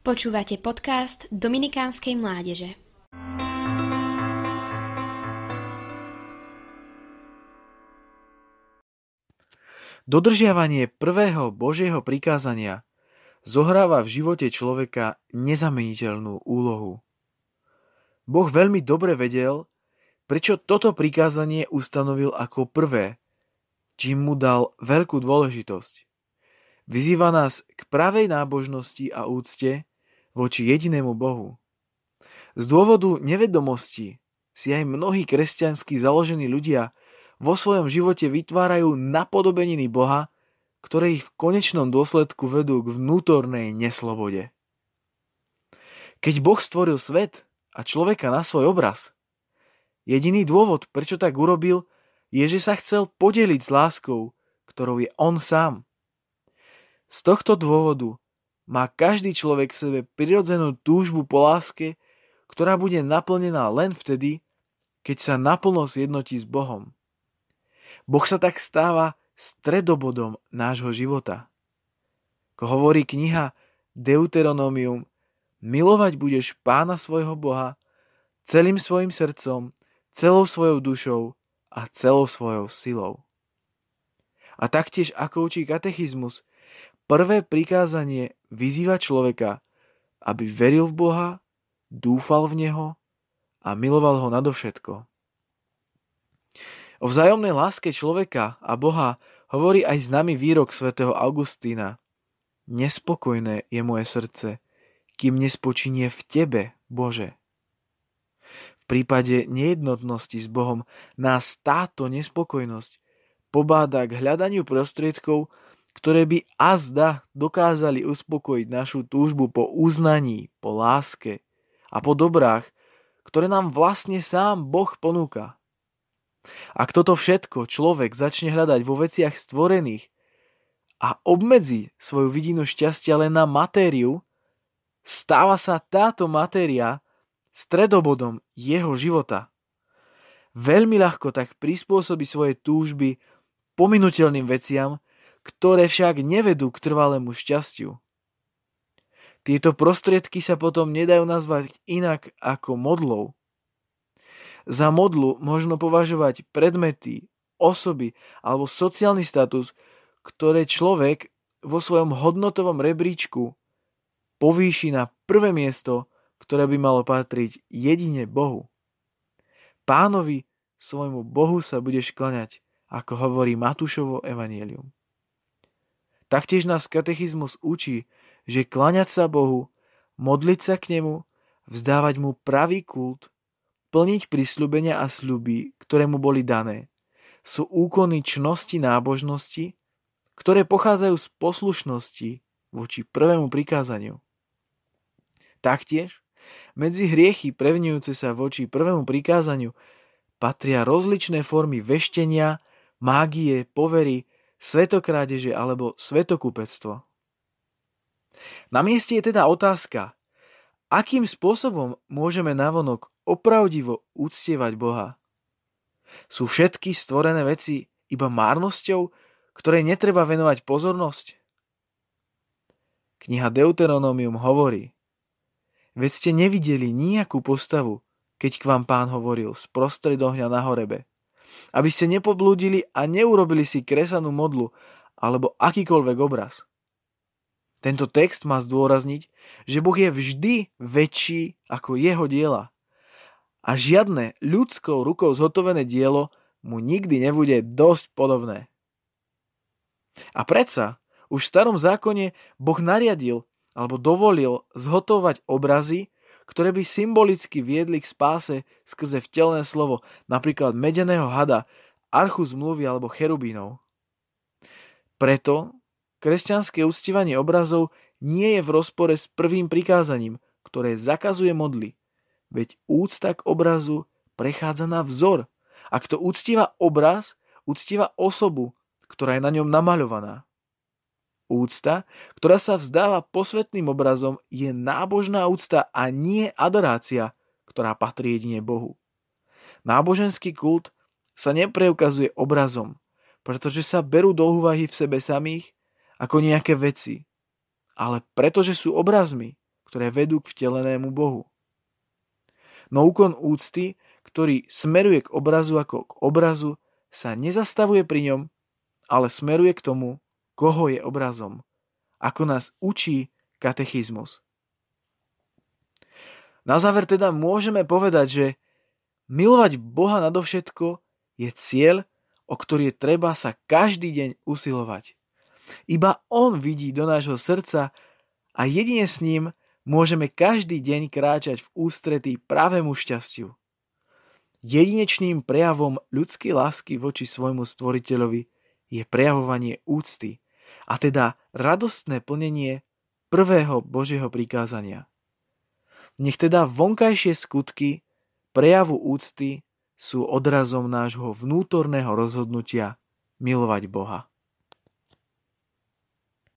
Počúvate podcast Dominikánskej mládeže. Dodržiavanie prvého Božieho prikázania zohráva v živote človeka nezameniteľnú úlohu. Boh veľmi dobre vedel, prečo toto prikázanie ustanovil ako prvé, čím mu dal veľkú dôležitosť. Vyzýva nás k pravej nábožnosti a úcte, voči jedinému Bohu. Z dôvodu nevedomosti si aj mnohí kresťansky založení ľudia vo svojom živote vytvárajú napodobeniny Boha, ktoré ich v konečnom dôsledku vedú k vnútornej neslobode. Keď Boh stvoril svet a človeka na svoj obraz, jediný dôvod, prečo tak urobil, je, že sa chcel podeliť s láskou, ktorou je on sám. Z tohto dôvodu má každý človek v sebe prirodzenú túžbu po láske, ktorá bude naplnená len vtedy, keď sa naplno zjednotí s Bohom. Boh sa tak stáva stredobodom nášho života. Ko hovorí kniha Deuteronomium, milovať budeš pána svojho Boha celým svojim srdcom, celou svojou dušou a celou svojou silou. A taktiež ako učí katechizmus, Prvé prikázanie vyzýva človeka, aby veril v Boha, dúfal v Neho a miloval ho nadovšetko. O vzájomnej láske človeka a Boha hovorí aj známy výrok svätého Augustína. Nespokojné je moje srdce, kým nespočinie v Tebe, Bože. V prípade nejednotnosti s Bohom nás táto nespokojnosť pobáda k hľadaniu prostriedkov, ktoré by azda dokázali uspokojiť našu túžbu po uznaní, po láske a po dobrách, ktoré nám vlastne sám Boh ponúka. Ak toto všetko človek začne hľadať vo veciach stvorených a obmedzí svoju vidinu šťastia len na matériu, stáva sa táto matéria stredobodom jeho života. Veľmi ľahko tak prispôsobí svoje túžby pominutelným veciam, ktoré však nevedú k trvalému šťastiu. Tieto prostriedky sa potom nedajú nazvať inak ako modlou. Za modlu možno považovať predmety, osoby alebo sociálny status, ktoré človek vo svojom hodnotovom rebríčku povýši na prvé miesto, ktoré by malo patriť jedine Bohu. Pánovi, svojmu Bohu sa budeš klaňať, ako hovorí Matúšovo evanielium. Taktiež nás katechizmus učí, že klaňať sa Bohu, modliť sa k Nemu, vzdávať Mu pravý kult, plniť prisľubenia a sľuby, ktoré Mu boli dané, sú úkony čnosti nábožnosti, ktoré pochádzajú z poslušnosti voči prvému prikázaniu. Taktiež medzi hriechy prevňujúce sa voči prvému prikázaniu patria rozličné formy veštenia, mágie, povery, svetokrádeže alebo svetokúpectvo. Na mieste je teda otázka, akým spôsobom môžeme navonok opravdivo úctievať Boha. Sú všetky stvorené veci iba márnosťou, ktorej netreba venovať pozornosť? Kniha Deuteronomium hovorí, veď ste nevideli nejakú postavu, keď k vám pán hovoril z prostred ohňa na horebe aby ste nepoblúdili a neurobili si kresanú modlu alebo akýkoľvek obraz. Tento text má zdôrazniť, že Boh je vždy väčší ako jeho diela. A žiadne ľudskou rukou zhotovené dielo mu nikdy nebude dosť podobné. A predsa, už v starom zákone Boh nariadil alebo dovolil zhotovať obrazy, ktoré by symbolicky viedli k spáse skrze vtelné slovo, napríklad medeného hada, archu zmluvy alebo cherubínov. Preto kresťanské uctívanie obrazov nie je v rozpore s prvým prikázaním, ktoré zakazuje modly, veď úcta k obrazu prechádza na vzor. A kto uctíva obraz, uctíva osobu, ktorá je na ňom namaľovaná. Úcta, ktorá sa vzdáva posvetným obrazom, je nábožná úcta a nie adorácia, ktorá patrí jedine Bohu. Náboženský kult sa nepreukazuje obrazom, pretože sa berú do úvahy v sebe samých ako nejaké veci, ale pretože sú obrazmi, ktoré vedú k vtelenému Bohu. No úkon úcty, ktorý smeruje k obrazu ako k obrazu, sa nezastavuje pri ňom, ale smeruje k tomu, koho je obrazom, ako nás učí katechizmus. Na záver teda môžeme povedať, že milovať Boha nadovšetko je cieľ, o ktorý treba sa každý deň usilovať. Iba On vidí do nášho srdca a jedine s ním môžeme každý deň kráčať v ústretí pravému šťastiu. Jedinečným prejavom ľudskej lásky voči svojmu stvoriteľovi je prejavovanie úcty, a teda radostné plnenie prvého Božieho prikázania. Nech teda vonkajšie skutky prejavu úcty sú odrazom nášho vnútorného rozhodnutia milovať Boha.